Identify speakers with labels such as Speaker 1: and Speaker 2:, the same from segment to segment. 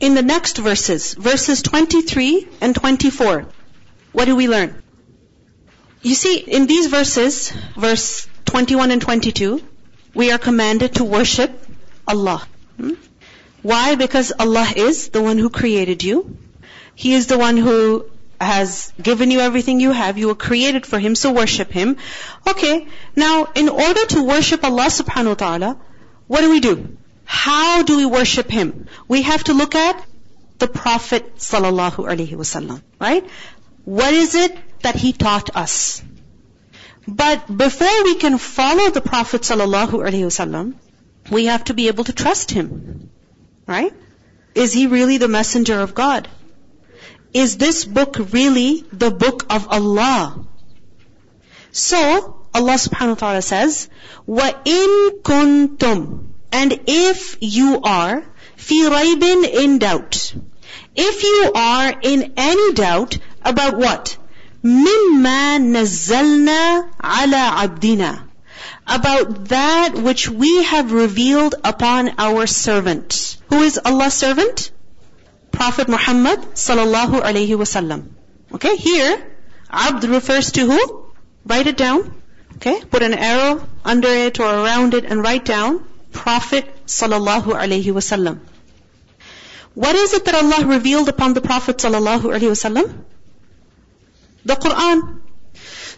Speaker 1: in the next verses, verses 23 and 24, what do we learn? You see, in these verses, verse 21 and 22, we are commanded to worship Allah. Hmm? Why? Because Allah is the one who created you. He is the one who has given you everything you have. You were created for Him, so worship Him. Okay, now in order to worship Allah subhanahu wa ta'ala, what do we do? How do we worship him? We have to look at the Prophet sallallahu alaihi wasallam, right? What is it that he taught us? But before we can follow the Prophet sallallahu alaihi wasallam, we have to be able to trust him, right? Is he really the messenger of God? Is this book really the book of Allah? So, Allah subhanahu wa ta'ala says, وَإِن كُنْتُمْ and if you are fi raibin in doubt, if you are in any doubt about what? Mimma nazzalna ala abdina. About that which we have revealed upon our servant. Who is Allah's servant? Prophet Muhammad sallallahu alayhi wasallam. Okay, here, abd refers to who? Write it down. Okay, put an arrow under it or around it and write down. Prophet sallallahu alaihi wasallam. What is it that Allah revealed upon the Prophet sallallahu alaihi wasallam? The Quran.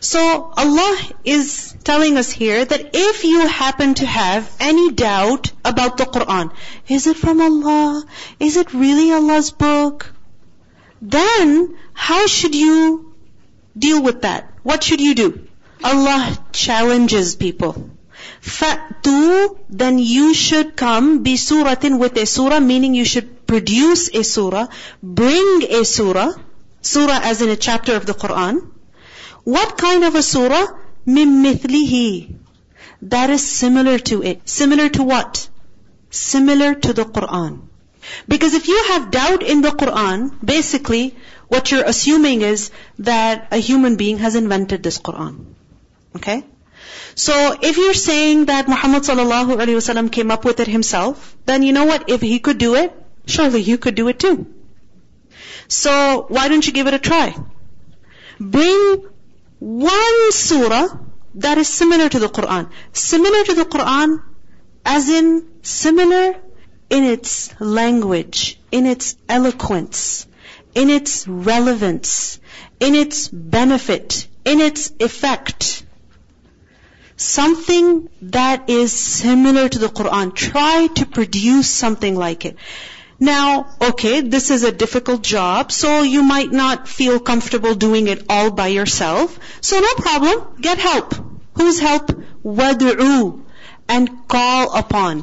Speaker 1: So Allah is telling us here that if you happen to have any doubt about the Quran, is it from Allah? Is it really Allah's book? Then how should you deal with that? What should you do? Allah challenges people. Fa'tu, then you should come bisuratin with a surah, meaning you should produce a surah, bring a surah, surah as in a chapter of the Quran. What kind of a surah? Mim mithlihi. That is similar to it. Similar to what? Similar to the Quran. Because if you have doubt in the Quran, basically what you're assuming is that a human being has invented this Quran. Okay? So if you're saying that Muhammad sallallahu alaihi wasallam came up with it himself, then you know what? If he could do it, surely you could do it too. So why don't you give it a try? Bring one surah that is similar to the Quran. Similar to the Quran, as in similar in its language, in its eloquence, in its relevance, in its benefit, in its effect something that is similar to the Quran. Try to produce something like it. Now, okay, this is a difficult job, so you might not feel comfortable doing it all by yourself. So no problem, get help. Whose help? Wad'u. And call upon.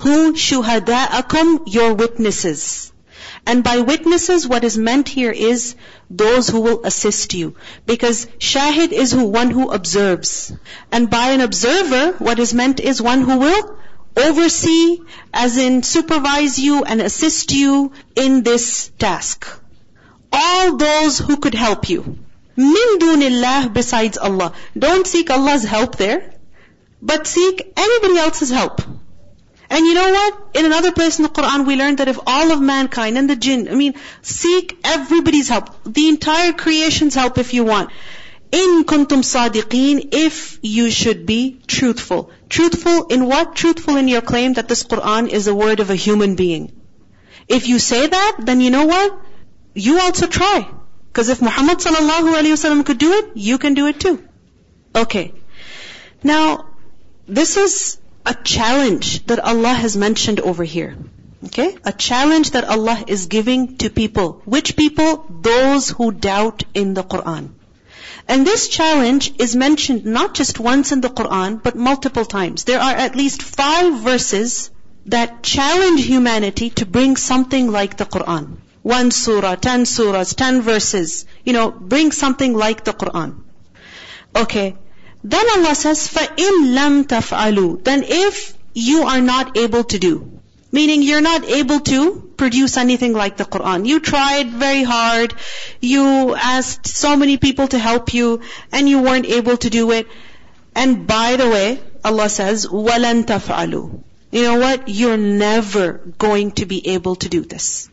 Speaker 1: Who shuhada'akum? Your witnesses. And by witnesses, what is meant here is those who will assist you. Because shahid is who, one who observes. And by an observer, what is meant is one who will oversee, as in supervise you and assist you in this task. All those who could help you. Min dunillah besides Allah. Don't seek Allah's help there, but seek anybody else's help. And you know what? In another place in the Quran, we learned that if all of mankind and the jinn, I mean, seek everybody's help, the entire creation's help if you want. In kuntum sadiqeen, if you should be truthful. Truthful in what? Truthful in your claim that this Quran is the word of a human being. If you say that, then you know what? You also try. Because if Muhammad sallallahu alayhi wasallam could do it, you can do it too. Okay. Now, this is a challenge that Allah has mentioned over here. Okay? A challenge that Allah is giving to people. Which people? Those who doubt in the Quran. And this challenge is mentioned not just once in the Quran, but multiple times. There are at least five verses that challenge humanity to bring something like the Quran. One surah, ten surahs, ten verses. You know, bring something like the Quran. Okay, then Allah says, فَإِن لَمْ تَفْعَلُوا Then if you are not able to do, meaning you're not able to produce anything like the Quran. You tried very hard, you asked so many people to help you, and you weren't able to do it. And by the way, Allah says, وَلَن تَفْعَلُوا You know what? You're never going to be able to do this.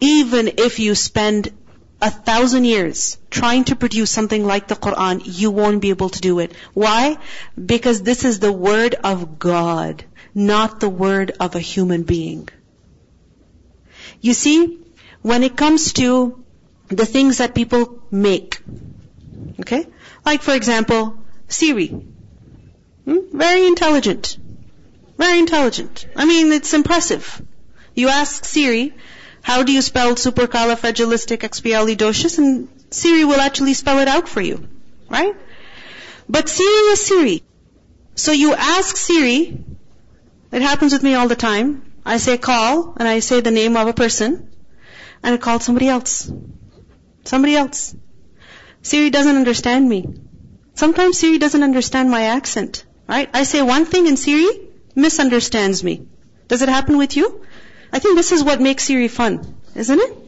Speaker 1: Even if you spend a thousand years trying to produce something like the Quran, you won't be able to do it. Why? Because this is the word of God, not the word of a human being. You see, when it comes to the things that people make, okay? Like for example, Siri. Hmm? Very intelligent. Very intelligent. I mean, it's impressive. You ask Siri, how do you spell supercalifragilisticexpialidocious? And Siri will actually spell it out for you, right? But Siri is Siri. So you ask Siri, it happens with me all the time. I say call, and I say the name of a person, and it calls somebody else. Somebody else. Siri doesn't understand me. Sometimes Siri doesn't understand my accent, right? I say one thing and Siri misunderstands me. Does it happen with you? I think this is what makes Siri fun, isn't it?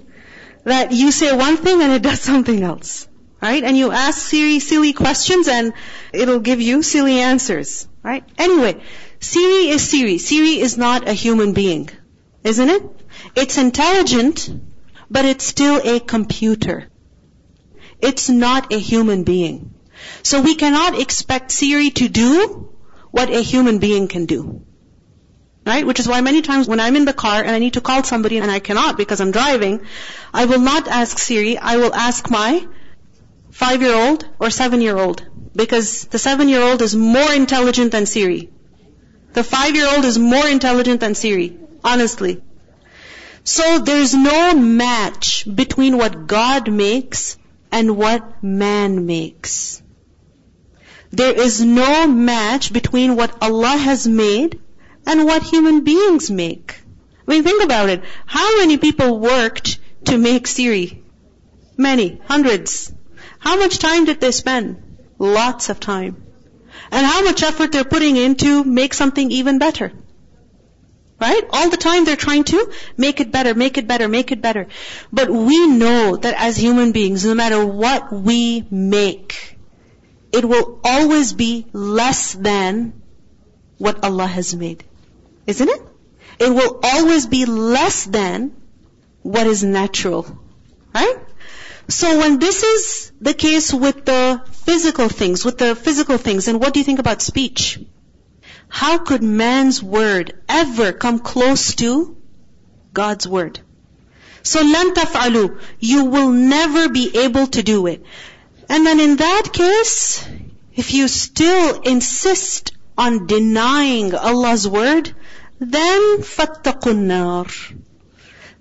Speaker 1: That you say one thing and it does something else. Right? And you ask Siri silly questions and it'll give you silly answers. Right? Anyway, Siri is Siri. Siri is not a human being. Isn't it? It's intelligent, but it's still a computer. It's not a human being. So we cannot expect Siri to do what a human being can do. Right? Which is why many times when I'm in the car and I need to call somebody and I cannot because I'm driving, I will not ask Siri, I will ask my five year old or seven year old. Because the seven year old is more intelligent than Siri. The five year old is more intelligent than Siri. Honestly. So there's no match between what God makes and what man makes. There is no match between what Allah has made and what human beings make. I mean, think about it. How many people worked to make Siri? Many. Hundreds. How much time did they spend? Lots of time. And how much effort they're putting in to make something even better. Right? All the time they're trying to make it better, make it better, make it better. But we know that as human beings, no matter what we make, it will always be less than what Allah has made. Isn't it? It will always be less than what is natural. Right? So when this is the case with the physical things, with the physical things, and what do you think about speech? How could man's word ever come close to God's word? So لن تفعلوا. You will never be able to do it. And then in that case, if you still insist on denying Allah's word, then fattaqun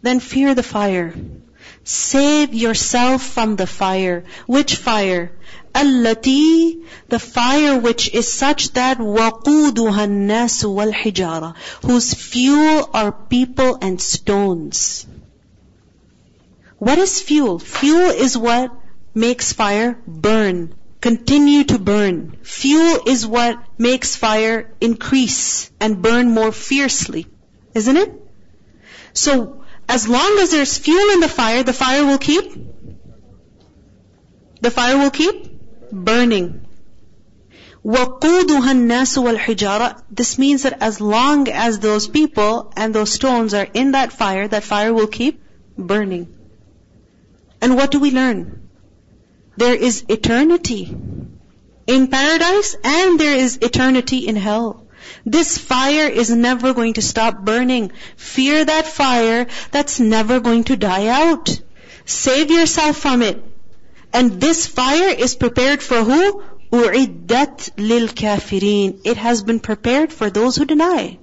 Speaker 1: Then fear the fire. Save yourself from the fire. Which fire? Allati, the fire which is such that waquduha nas wal hijara, whose fuel are people and stones. What is fuel? Fuel is what makes fire burn continue to burn. Fuel is what makes fire increase and burn more fiercely, isn't it? So, as long as there's fuel in the fire, the fire will keep, the fire will keep burning. This means that as long as those people and those stones are in that fire, that fire will keep burning. And what do we learn? there is eternity in paradise and there is eternity in hell. This fire is never going to stop burning. Fear that fire that's never going to die out. Save yourself from it. And this fire is prepared for who? U'iddat lil kafirin. It has been prepared for those who deny.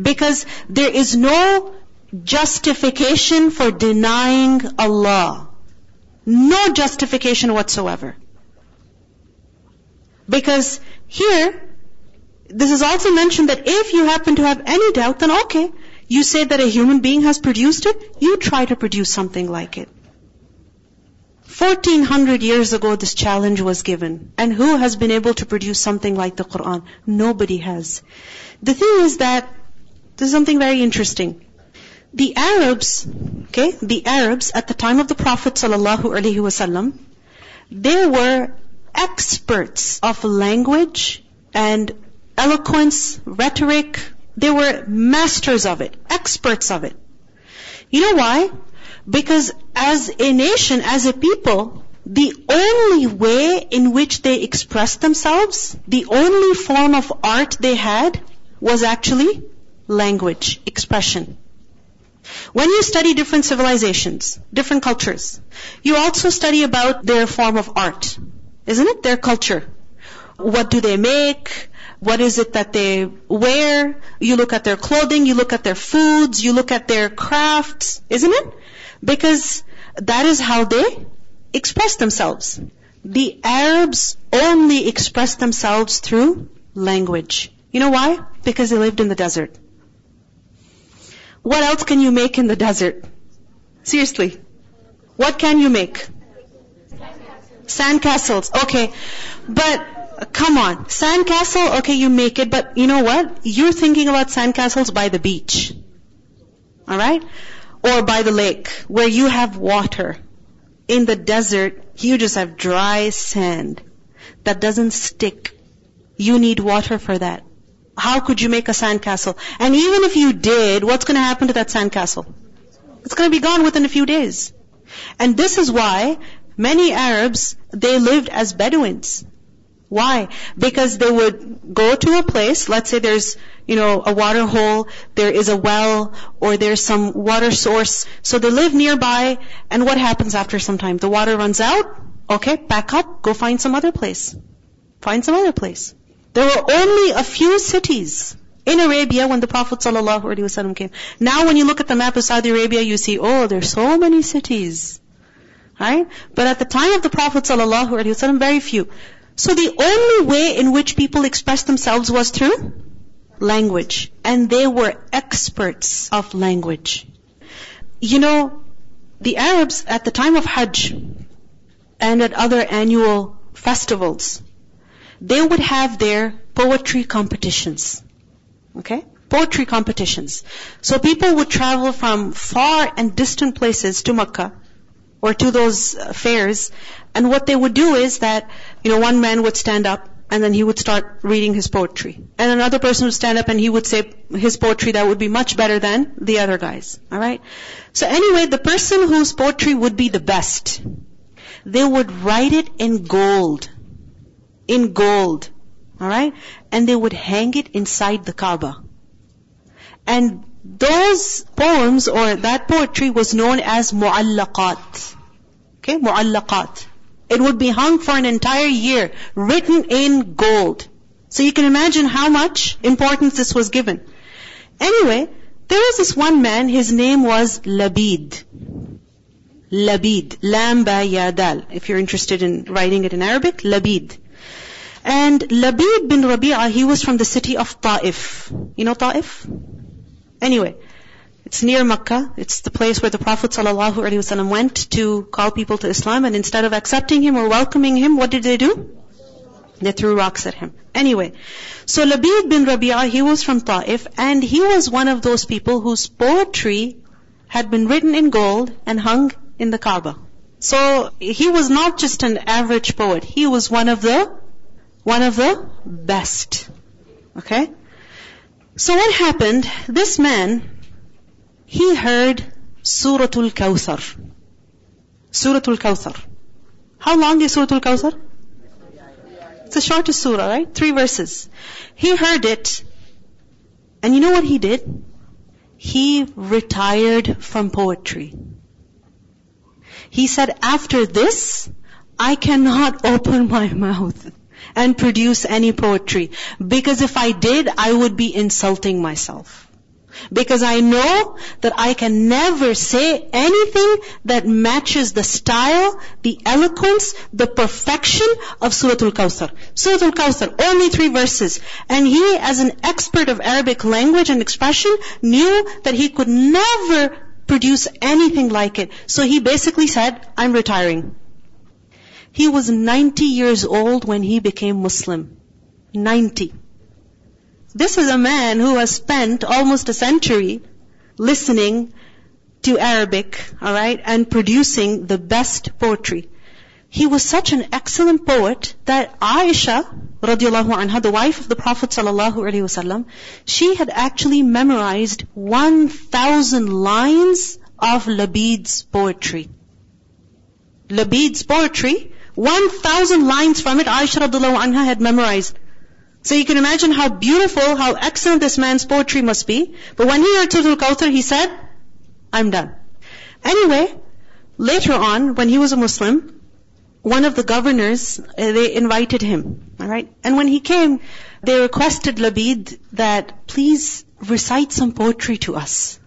Speaker 1: Because there is no justification for denying Allah. No justification whatsoever. Because here, this is also mentioned that if you happen to have any doubt, then okay. You say that a human being has produced it, you try to produce something like it. 1400 years ago this challenge was given. And who has been able to produce something like the Quran? Nobody has. The thing is that, this is something very interesting. The Arabs, okay, the Arabs at the time of the Prophet sallallahu they were experts of language and eloquence, rhetoric. They were masters of it, experts of it. You know why? Because as a nation, as a people, the only way in which they expressed themselves, the only form of art they had was actually language, expression. When you study different civilizations, different cultures, you also study about their form of art, isn't it? Their culture. What do they make? What is it that they wear? You look at their clothing, you look at their foods, you look at their crafts, isn't it? Because that is how they express themselves. The Arabs only express themselves through language. You know why? Because they lived in the desert. What else can you make in the desert? Seriously. What can you make? Sandcastles. Okay. But come on. Sandcastle, okay, you make it, but you know what? You're thinking about sandcastles by the beach. Alright? Or by the lake, where you have water. In the desert, you just have dry sand that doesn't stick. You need water for that. How could you make a sandcastle? And even if you did, what's going to happen to that sandcastle? It's going to be gone within a few days. And this is why many Arabs, they lived as Bedouins. Why? Because they would go to a place, let's say there's, you know, a water hole, there is a well, or there's some water source. So they live nearby, and what happens after some time? The water runs out, okay, back up, go find some other place. Find some other place. There were only a few cities in Arabia when the Prophet ﷺ came. Now when you look at the map of Saudi Arabia, you see, oh, there's so many cities. Right? But at the time of the Prophet ﷺ, very few. So the only way in which people expressed themselves was through language. And they were experts of language. You know, the Arabs at the time of Hajj and at other annual festivals, they would have their poetry competitions. Okay? Poetry competitions. So people would travel from far and distant places to Makkah or to those uh, fairs. And what they would do is that, you know, one man would stand up and then he would start reading his poetry. And another person would stand up and he would say his poetry that would be much better than the other guys. Alright? So anyway, the person whose poetry would be the best, they would write it in gold in gold. Alright? And they would hang it inside the Kaaba. And those poems or that poetry was known as mu'allaqat. Okay, mu'allaqat. It would be hung for an entire year, written in gold. So you can imagine how much importance this was given. Anyway, there was this one man, his name was Labid. Labid. Lamba Yadal. If you're interested in writing it in Arabic, Labid. And Labid bin Rabi'ah, he was from the city of Ta'if. You know Ta'if? Anyway, it's near Mecca. It's the place where the Prophet ﷺ went to call people to Islam. And instead of accepting him or welcoming him, what did they do? They threw rocks at him. Anyway, so Labid bin Rabi'ah, he was from Ta'if, and he was one of those people whose poetry had been written in gold and hung in the Kaaba. So he was not just an average poet, he was one of the one of the best. Okay? So what happened? This man, he heard Suratul Kawthar. Suratul Kawthar. How long is Suratul Kawthar? It's the shortest surah, right? Three verses. He heard it, and you know what he did? He retired from poetry. He said, after this, I cannot open my mouth and produce any poetry. Because if I did, I would be insulting myself. Because I know that I can never say anything that matches the style, the eloquence, the perfection of Suratul Kawthar. Suratul Kawthar, only three verses. And he, as an expert of Arabic language and expression, knew that he could never produce anything like it. So he basically said, I'm retiring. He was 90 years old when he became Muslim. 90. This is a man who has spent almost a century listening to Arabic, alright, and producing the best poetry. He was such an excellent poet that Aisha, radiallahu anha, the wife of the Prophet sallallahu alaihi wasallam, she had actually memorized 1,000 lines of Labid's poetry. Labid's poetry 1,000 lines from it Aisha radiallahu anha had memorized. So you can imagine how beautiful, how excellent this man's poetry must be. But when he heard Surah Al-Kawthar, he said, I'm done. Anyway, later on, when he was a Muslim, one of the governors, uh, they invited him, alright? And when he came, they requested Labid that please recite some poetry to us.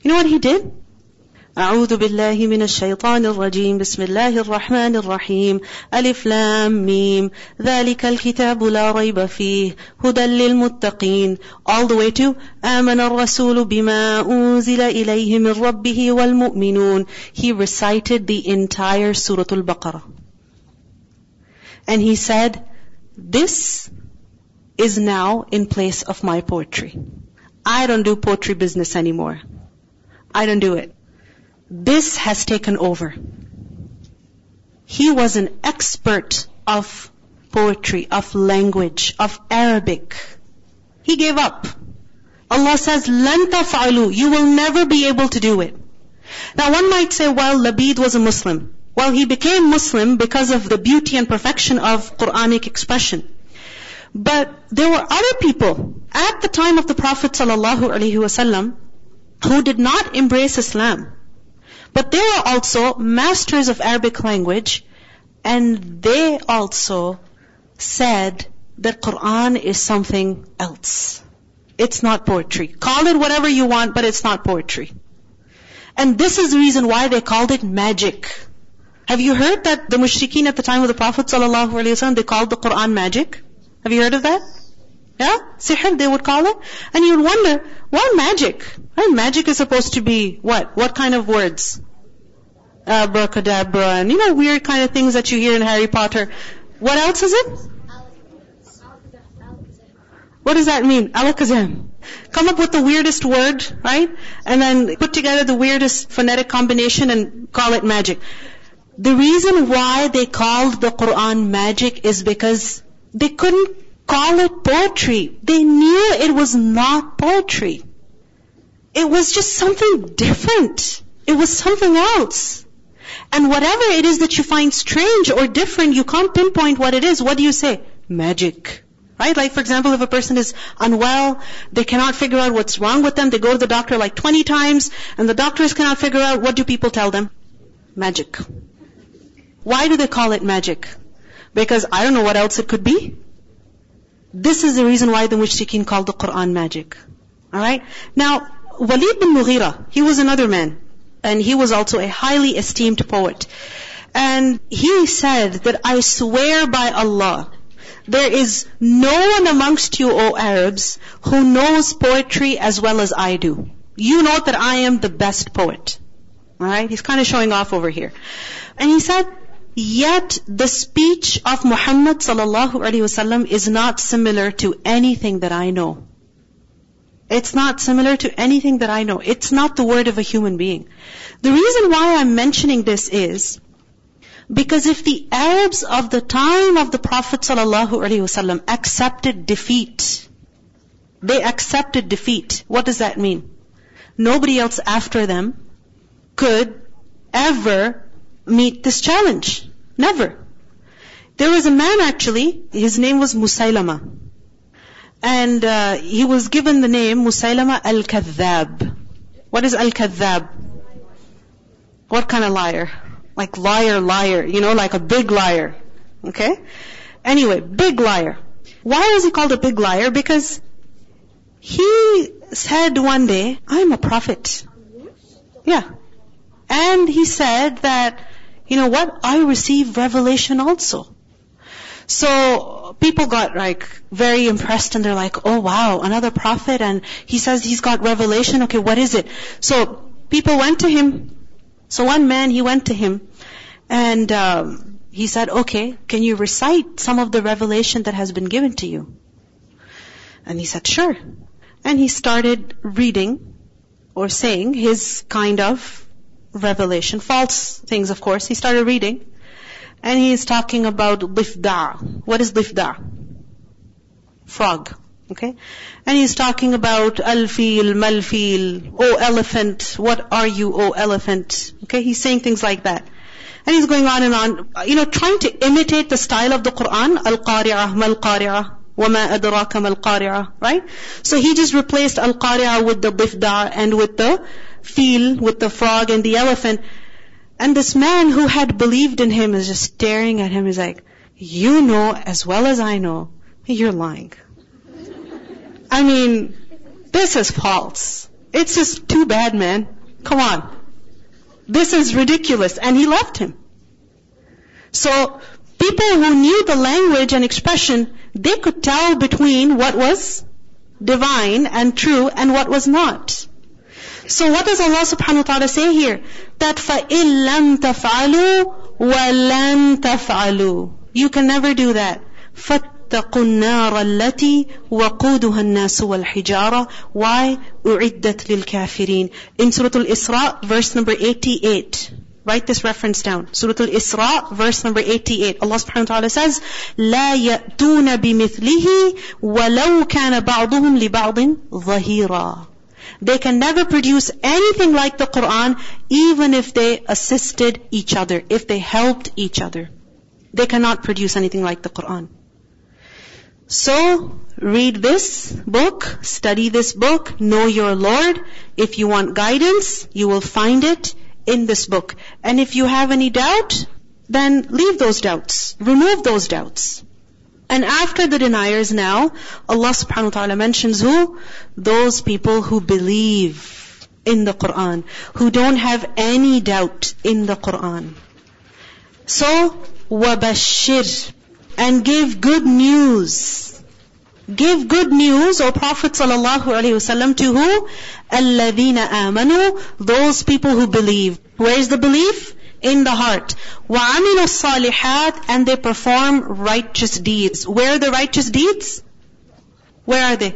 Speaker 1: You know what he did? أعوذ بالله من الشيطان الرجيم بسم الله الرحمن الرحيم ألف لام ميم ذلك الكتاب لا ريب فيه هدى للمتقين all the way to آمن الرسول بما أنزل إليه من ربه والمؤمنون he recited the entire Surah Al-Baqarah and he said this is now in place of my poetry I don't do poetry business anymore I don't do it this has taken over. He was an expert of poetry, of language, of Arabic. He gave up. Allah says, "Lanta تَفْعَلُوا You will never be able to do it. Now one might say, well, Labid was a Muslim. Well, he became Muslim because of the beauty and perfection of Quranic expression. But there were other people at the time of the Prophet wasallam who did not embrace Islam. But they are also masters of Arabic language and they also said that Quran is something else. It's not poetry. Call it whatever you want, but it's not poetry. And this is the reason why they called it magic. Have you heard that the mushrikeen at the time of the Prophet ﷺ, they called the Quran magic? Have you heard of that? Yeah? Sihr, they would call it. And you would wonder, why magic? Well, magic is supposed to be what? What kind of words? abracadabra, and you know, weird kind of things that you hear in Harry Potter. What else is it? What does that mean? Alakazam. Come up with the weirdest word, right? And then put together the weirdest phonetic combination and call it magic. The reason why they called the Quran magic is because they couldn't call it poetry. They knew it was not poetry. It was just something different. It was something else. And whatever it is that you find strange or different, you can't pinpoint what it is. What do you say? Magic. Right? Like for example, if a person is unwell, they cannot figure out what's wrong with them, they go to the doctor like 20 times, and the doctors cannot figure out what do people tell them? Magic. Why do they call it magic? Because I don't know what else it could be. This is the reason why the mushrikin called the Quran magic. Alright? Now, Walid bin Mughira, he was another man and he was also a highly esteemed poet. And he said that I swear by Allah, there is no one amongst you, O Arabs, who knows poetry as well as I do. You know that I am the best poet. Alright? He's kind of showing off over here. And he said, yet the speech of Muhammad sallallahu alaihi wasallam is not similar to anything that I know. It's not similar to anything that I know. It's not the word of a human being. The reason why I'm mentioning this is because if the Arabs of the time of the Prophet ﷺ accepted defeat, they accepted defeat. What does that mean? Nobody else after them could ever meet this challenge. Never. There was a man actually, his name was Musailama. And uh, he was given the name Musailama al-Kadhab. What is al-Kadhab? What kind of liar? Like liar, liar, you know, like a big liar. Okay? Anyway, big liar. Why was he called a big liar? Because he said one day, I'm a prophet. Yeah. And he said that, you know what, I received revelation also. So people got like very impressed and they're like, oh wow, another prophet and he says he's got revelation. Okay, what is it? So people went to him. So one man, he went to him and um, he said, okay, can you recite some of the revelation that has been given to you? And he said, sure. And he started reading or saying his kind of revelation, false things of course. He started reading. And he is talking about ضفدع. What is ضفدع? Frog. Okay? And he's talking about alfil, malfil, oh elephant, what are you, oh elephant? Okay? He's saying things like that. And he's going on and on, you know, trying to imitate the style of the Quran, al-qari'ah, mal-qari'ah, وَمَا wama ادراك mal الْقَارِعَةِ Right? So he just replaced al-qari'ah with the ضفدع and with the feel, with the frog and the elephant. And this man who had believed in him is just staring at him. He's like, you know as well as I know, you're lying. I mean, this is false. It's just too bad, man. Come on. This is ridiculous. And he left him. So, people who knew the language and expression, they could tell between what was divine and true and what was not. So what does Allah subhanahu wa ta'ala say here? That فَإِلَّمْ تَفْعَلُوا وَلَنْ تَفْعَلُوا You can never do that. فَاتَّقُوا النَّارَ الَّتِي وَقُودُهَا النَّاسُ وَالْحِجَارَةُ Why? أُعِدَّتْ لِلْكَافِرِينَ In Surah Al-Isra, verse number 88. Write this reference down. Surah Al-Isra, verse number 88. Allah subhanahu wa ta'ala says, لا يأتون بمثله ولو كان بعضهم لبعض ظهيرا. They can never produce anything like the Quran even if they assisted each other, if they helped each other. They cannot produce anything like the Quran. So, read this book, study this book, know your Lord. If you want guidance, you will find it in this book. And if you have any doubt, then leave those doubts, remove those doubts. And after the deniers now, Allah subhanahu wa ta'ala mentions who? Those people who believe in the Quran, who don't have any doubt in the Quran. So, وَبَشِّرْ And give good news. Give good news, O Prophet sallallahu alaihi wasallam, to who? الَّذِينَ آمَنُوا Those people who believe. Where is the belief? in the heart. وَعَمِلُوا الصَّالِحَاتِ And they perform righteous deeds. Where are the righteous deeds? Where are they?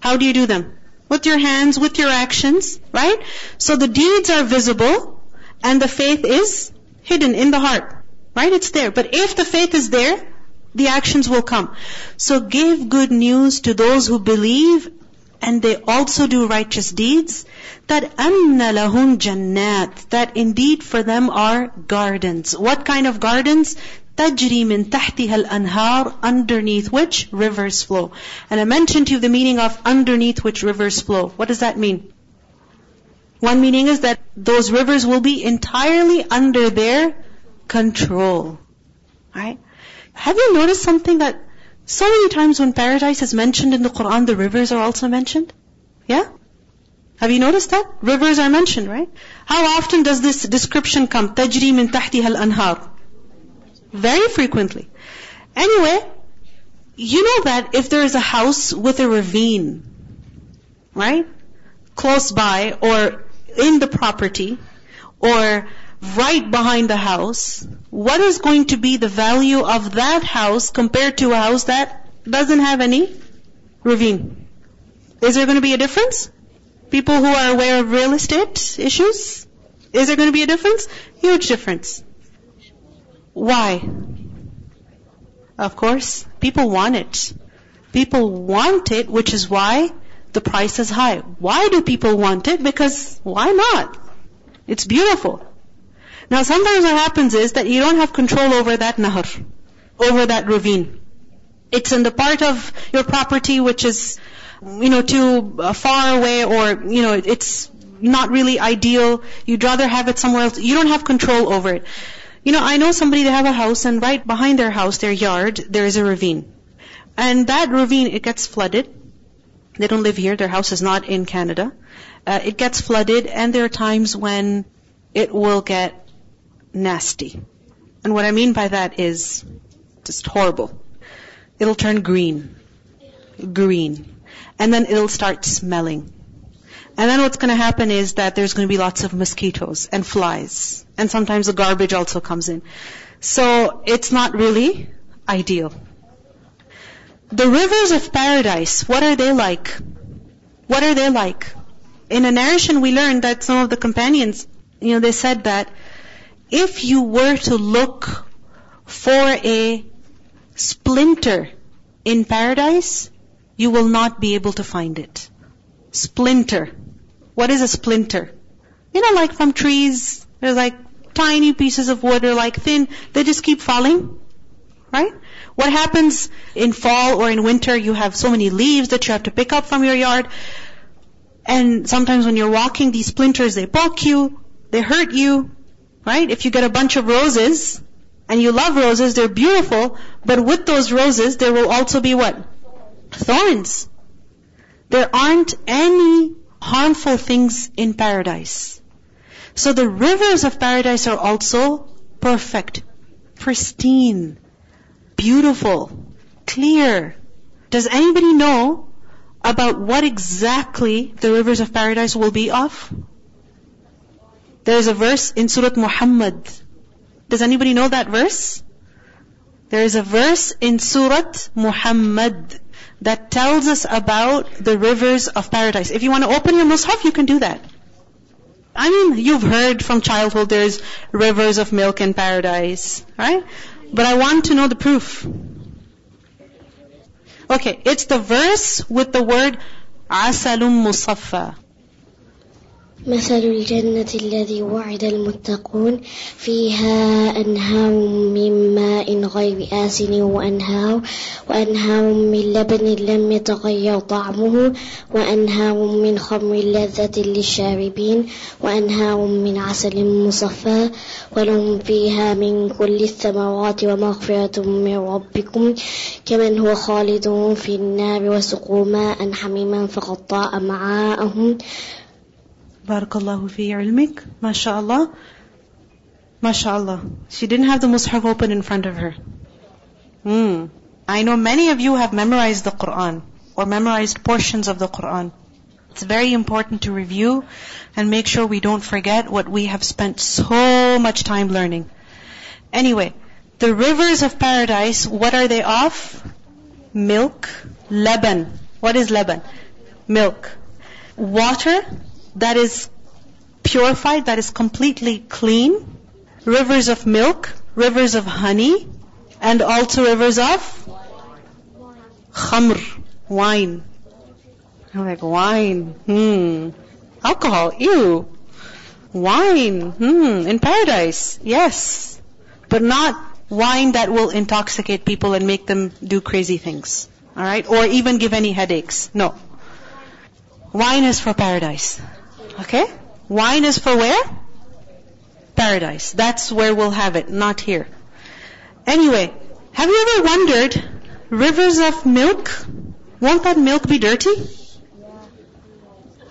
Speaker 1: How do you do them? With your hands, with your actions, right? So the deeds are visible and the faith is hidden in the heart. Right? It's there. But if the faith is there, the actions will come. So give good news to those who believe and they also do righteous deeds, that أَنَّ لَهُمْ جَنَّاتٍ That indeed for them are gardens. What kind of gardens? تجري من تحتها الأنهار underneath which rivers flow. And I mentioned to you the meaning of underneath which rivers flow. What does that mean? One meaning is that those rivers will be entirely under their control. Right? Have you noticed something that so many times when paradise is mentioned in the Quran, the rivers are also mentioned. Yeah? Have you noticed that? Rivers are mentioned, right? How often does this description come? min tahti al anhar. Very frequently. Anyway, you know that if there is a house with a ravine, right? Close by or in the property, or right behind the house, what is going to be the value of that house compared to a house that doesn't have any ravine? Is there going to be a difference? People who are aware of real estate issues, is there going to be a difference? Huge difference. Why? Of course, people want it. People want it, which is why the price is high. Why do people want it? Because why not? It's beautiful. Now sometimes what happens is that you don't have control over that nahar, over that ravine. It's in the part of your property which is, you know, too uh, far away or, you know, it's not really ideal. You'd rather have it somewhere else. You don't have control over it. You know, I know somebody, they have a house and right behind their house, their yard, there is a ravine. And that ravine, it gets flooded. They don't live here. Their house is not in Canada. Uh, it gets flooded and there are times when it will get nasty. And what I mean by that is just horrible. It'll turn green. Green. And then it'll start smelling. And then what's going to happen is that there's going to be lots of mosquitoes and flies. And sometimes the garbage also comes in. So it's not really ideal. The rivers of paradise, what are they like? What are they like? In a narration we learned that some of the companions, you know, they said that if you were to look for a splinter in paradise, you will not be able to find it. Splinter. What is a splinter? You know, like from trees, there's like tiny pieces of wood or like thin, they just keep falling. Right? What happens in fall or in winter, you have so many leaves that you have to pick up from your yard. And sometimes when you're walking, these splinters, they poke you, they hurt you, Right? If you get a bunch of roses, and you love roses, they're beautiful, but with those roses, there will also be what? Thorns. There aren't any harmful things in paradise. So the rivers of paradise are also perfect, pristine, beautiful, clear. Does anybody know about what exactly the rivers of paradise will be of? There is a verse in Surah Muhammad. Does anybody know that verse? There is a verse in Surah Muhammad that tells us about the rivers of paradise. If you want to open your mushaf, you can do that. I mean, you've heard from childhood there's rivers of milk in paradise, right? But I want to know the proof. Okay, it's the verse with the word asalum musaffa. مثل الجنة الذي وعد المتقون فيها أنهار من ماء غير آسن وأنهار وأنهار من لبن لم يتغير طعمه وأنهار من خمر لذة للشاربين وأنهار من عسل مصفى ولهم فيها من كل الثمرات ومغفرة من ربكم كمن هو خالد في النار وسقوا ماء حميما فقطع معاءهم Barakallahu fi ilmik. MashaAllah. She didn't have the mushaf open in front of her. Hmm. I know many of you have memorized the Quran or memorized portions of the Quran. It's very important to review and make sure we don't forget what we have spent so much time learning. Anyway, the rivers of paradise, what are they of? Milk, leban. What is leban? Milk. Water, that is purified, that is completely clean, rivers of milk, rivers of honey, and also rivers of khamr, wine. I'm like, wine, hmm. Alcohol, ew. Wine, hmm, in paradise, yes. But not wine that will intoxicate people and make them do crazy things. Alright? Or even give any headaches. No. Wine is for paradise. Okay? Wine is for where? Paradise. That's where we'll have it, not here. Anyway, have you ever wondered, rivers of milk, won't that milk be dirty?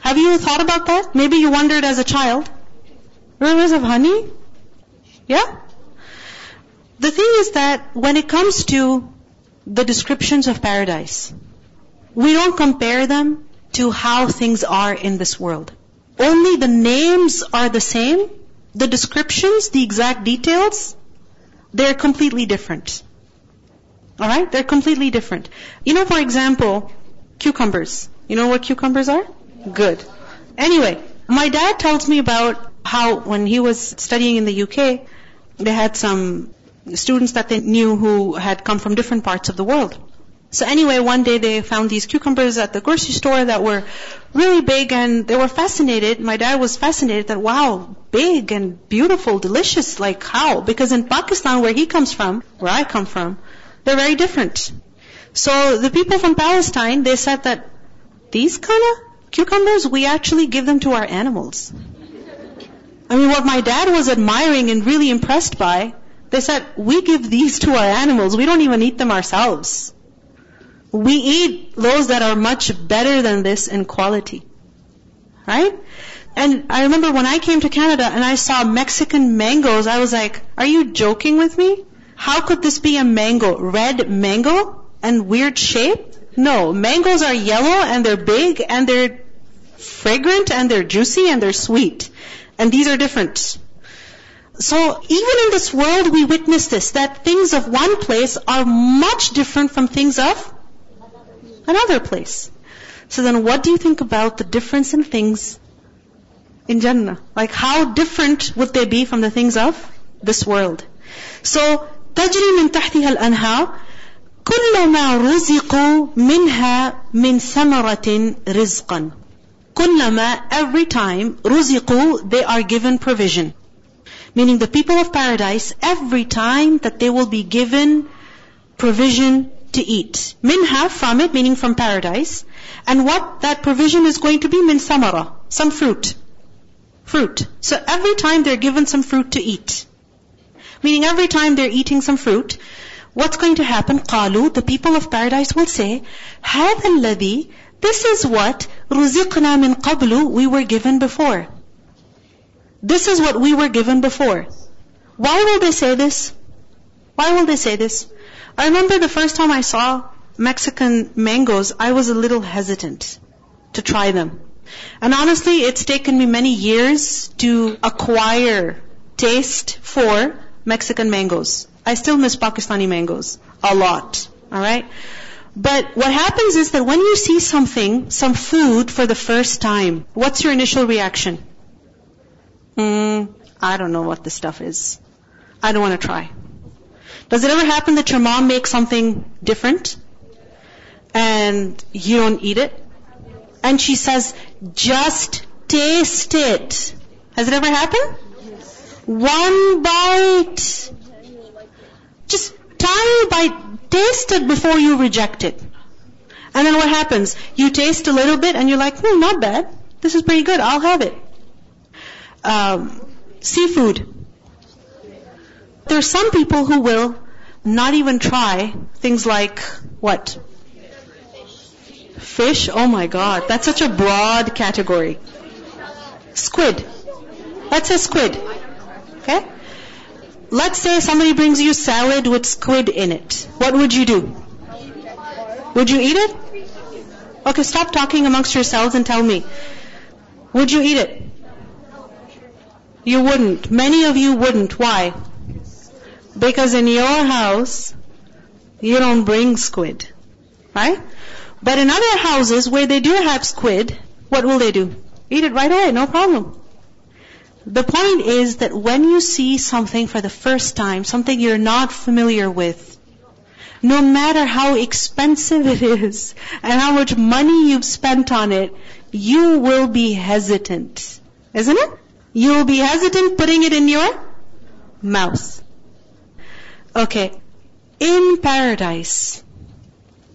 Speaker 1: Have you thought about that? Maybe you wondered as a child. Rivers of honey? Yeah? The thing is that when it comes to the descriptions of paradise, we don't compare them to how things are in this world. Only the names are the same. The descriptions, the exact details, they're completely different. Alright? They're completely different. You know, for example, cucumbers. You know what cucumbers are? Good. Anyway, my dad tells me about how when he was studying in the UK, they had some students that they knew who had come from different parts of the world. So anyway, one day they found these cucumbers at the grocery store that were really big and they were fascinated. My dad was fascinated that wow, big and beautiful, delicious, like how? Because in Pakistan where he comes from, where I come from, they're very different. So the people from Palestine, they said that these kind of cucumbers, we actually give them to our animals. I mean, what my dad was admiring and really impressed by, they said, we give these to our animals. We don't even eat them ourselves we eat those that are much better than this in quality. Right? And I remember when I came to Canada and I saw Mexican mangoes, I was like, are you joking with me? How could this be a mango? Red mango and weird shape? No, mangoes are yellow and they're big and they're fragrant and they're juicy and they're sweet. And these are different. So even in this world we witness this, that things of one place are much different from things of another place. So then what do you think about the difference in things in Jannah? Like how different would they be from the things of this world? So, تجري من تحتها الأنهار كلما رزقوا منها من ثمرة رزقا كلما every time رزقوا they are given provision meaning the people of paradise every time that they will be given provision to eat. Minha, from it, meaning from paradise. And what that provision is going to be, min samara, some fruit. Fruit. So every time they're given some fruit to eat, meaning every time they're eating some fruit, what's going to happen? Qalu, the people of paradise will say, هذا الذي, this is what ruziqna min qablu, we were given before. This is what we were given before. Why will they say this? Why will they say this? I remember the first time I saw Mexican mangoes, I was a little hesitant to try them. And honestly, it's taken me many years to acquire taste for Mexican mangoes. I still miss Pakistani mangoes a lot. Alright? But what happens is that when you see something, some food for the first time, what's your initial reaction? Hmm, I don't know what this stuff is. I don't want to try. Does it ever happen that your mom makes something different and you don't eat it? And she says, just taste it. Has it ever happened? One bite. Just tiny bite. Taste it before you reject it. And then what happens? You taste a little bit and you're like, hmm, not bad. This is pretty good. I'll have it. Um, seafood there are some people who will not even try things like what? Fish? Oh my god, that's such a broad category. Squid. Let's say squid. Okay? Let's say somebody brings you salad with squid in it. What would you do? Would you eat it? Okay, stop talking amongst yourselves and tell me. Would you eat it? You wouldn't. Many of you wouldn't. Why? Because in your house, you don't bring squid. Right? But in other houses where they do have squid, what will they do? Eat it right away, no problem. The point is that when you see something for the first time, something you're not familiar with, no matter how expensive it is and how much money you've spent on it, you will be hesitant. Isn't it? You will be hesitant putting it in your mouth. Okay. In paradise,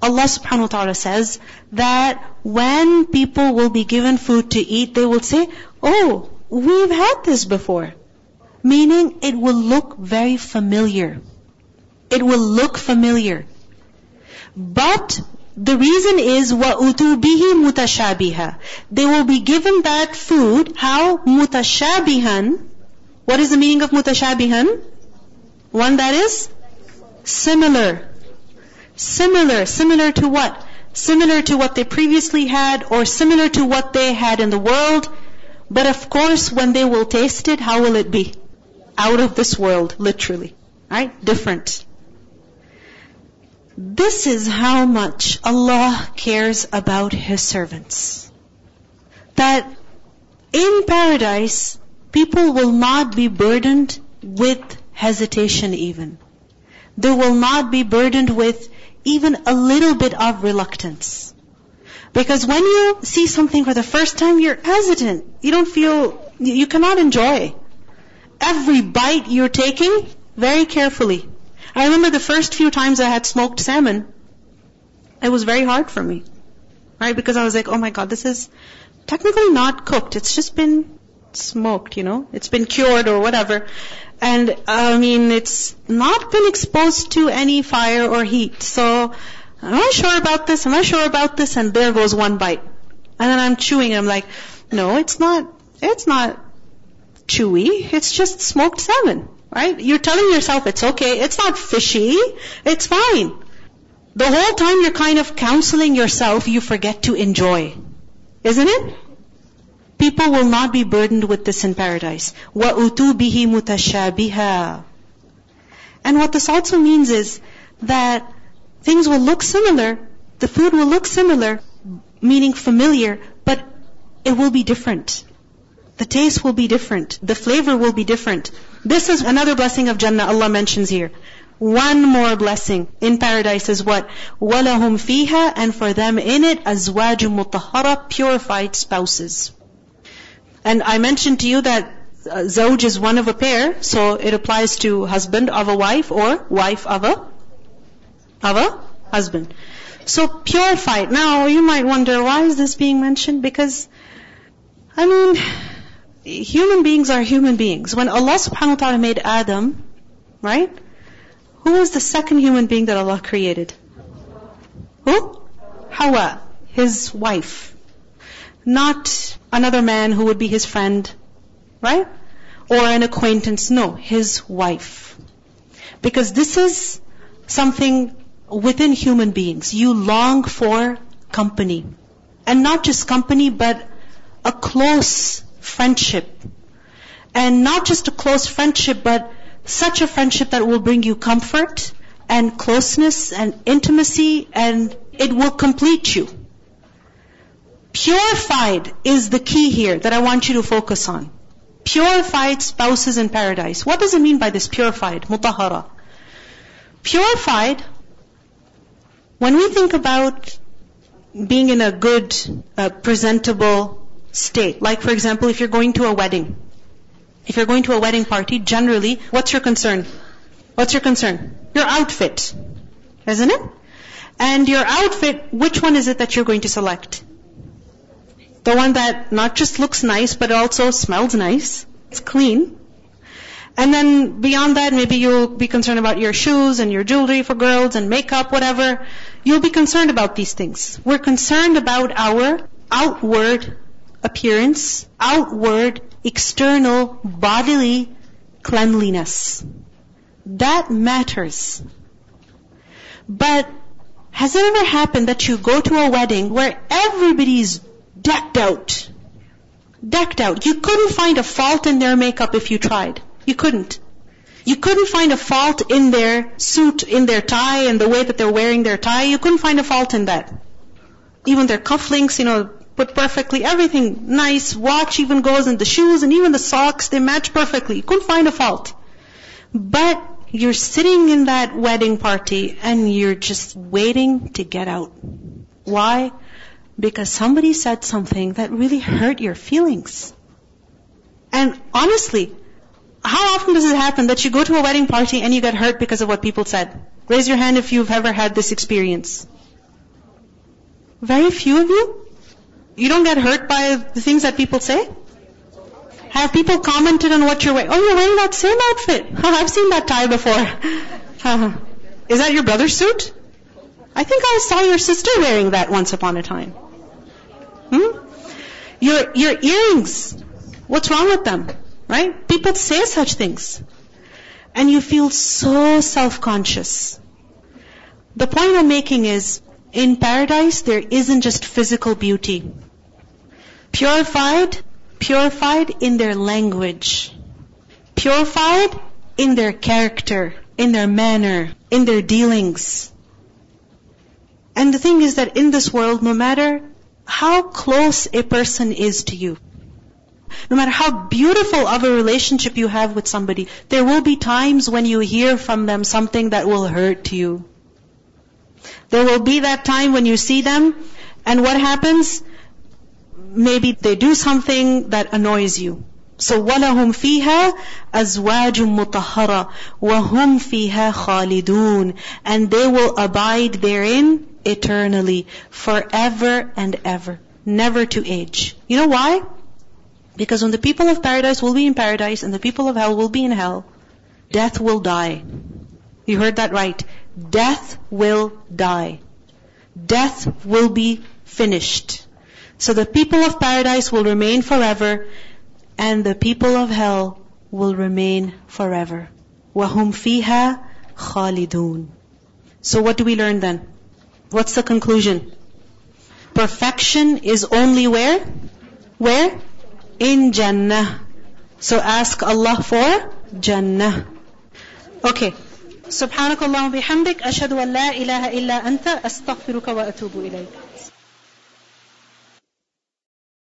Speaker 1: Allah subhanahu wa ta'ala says that when people will be given food to eat, they will say, Oh, we've had this before. Meaning it will look very familiar. It will look familiar. But the reason is wa بِهِ مُتَشَابِهًا They will be given that food, how? mutashabihan? What is the meaning of mutashabihan? One that is similar. Similar. Similar to what? Similar to what they previously had or similar to what they had in the world. But of course, when they will taste it, how will it be? Out of this world, literally. Right? Different. This is how much Allah cares about His servants. That in paradise, people will not be burdened with hesitation even. They will not be burdened with even a little bit of reluctance. Because when you see something for the first time, you're hesitant. You don't feel, you cannot enjoy. Every bite you're taking, very carefully. I remember the first few times I had smoked salmon, it was very hard for me. Right? Because I was like, oh my god, this is technically not cooked. It's just been smoked, you know? It's been cured or whatever and I mean it's not been exposed to any fire or heat. So I'm not sure about this, I'm not sure about this, and there goes one bite. And then I'm chewing, and I'm like, no, it's not, it's not chewy, it's just smoked salmon, right? You're telling yourself it's okay, it's not fishy, it's fine. The whole time you're kind of counseling yourself, you forget to enjoy. Isn't it? People will not be burdened with this in paradise. وَأُتُوا بِهِ مُتَشَابِهًا And what this also means is that things will look similar, the food will look similar, meaning familiar, but it will be different. The taste will be different. The flavor will be different. This is another blessing of Jannah Allah mentions here. One more blessing in paradise is what? وَلَهُمْ فِيهَا And for them in it, أَزْوَاجٌ مُطَهَّرَةٌ Purified spouses. And I mentioned to you that uh, zauj is one of a pair, so it applies to husband of a wife or wife of a, of a husband. So purified. Now you might wonder, why is this being mentioned? Because, I mean, human beings are human beings. When Allah subhanahu wa ta'ala made Adam, right? Who was the second human being that Allah created? Who? Hawa, his wife not another man who would be his friend, right? Or an acquaintance. No, his wife. Because this is something within human beings. You long for company. And not just company, but a close friendship. And not just a close friendship, but such a friendship that will bring you comfort and closeness and intimacy and it will complete you. Purified is the key here that I want you to focus on. Purified spouses in paradise. What does it mean by this purified? Mutahara. Purified, when we think about being in a good, uh, presentable state, like for example, if you're going to a wedding, if you're going to a wedding party, generally, what's your concern? What's your concern? Your outfit, isn't it? And your outfit, which one is it that you're going to select? The one that not just looks nice, but also smells nice. It's clean. And then beyond that, maybe you'll be concerned about your shoes and your jewelry for girls and makeup, whatever. You'll be concerned about these things. We're concerned about our outward appearance, outward, external, bodily cleanliness. That matters. But has it ever happened that you go to a wedding where everybody's decked out. Decked out. You couldn't find a fault in their makeup if you tried. You couldn't. You couldn't find a fault in their suit, in their tie, and the way that they're wearing their tie. You couldn't find a fault in that. Even their cufflinks, you know, put perfectly. Everything nice. Watch even goes in the shoes and even the socks, they match perfectly. You couldn't find a fault. But you're sitting in that wedding party and you're just waiting to get out. Why? because somebody said something that really hurt your feelings. And honestly, how often does it happen that you go to a wedding party and you get hurt because of what people said? Raise your hand if you've ever had this experience. Very few of you? You don't get hurt by the things that people say? Have people commented on what you're wearing? Oh, you're wearing that same outfit. Oh, I've seen that tie before. Is that your brother's suit? I think I saw your sister wearing that once upon a time. Hmm? Your, your earrings, what's wrong with them? Right? People say such things. And you feel so self-conscious. The point I'm making is, in paradise, there isn't just physical beauty. Purified, purified in their language. Purified in their character, in their manner, in their dealings. And the thing is that in this world, no matter how close a person is to you. No matter how beautiful of a relationship you have with somebody, there will be times when you hear from them something that will hurt you. There will be that time when you see them, and what happens? Maybe they do something that annoys you. So وَلَهُمْ فِيهَا أَزْوَاجٌ مُطَهَّرَةٌ وَهُمْ فِيهَا خَالِدُونَ And they will abide therein eternally, forever and ever, never to age. You know why? Because when the people of paradise will be in paradise and the people of hell will be in hell, death will die. You heard that right. Death will die. Death will be finished. So the people of paradise will remain forever and the people of hell will remain forever. وَهُمْ فِيهَا خَالِدُونَ So what do we learn then? What's the conclusion? Perfection is only where? Where? In Jannah. So ask Allah for Jannah. Okay. سبحانك bihamdik. وبحمدك an la ilaha illa anta. Astaghfiruka wa atubu ilayk.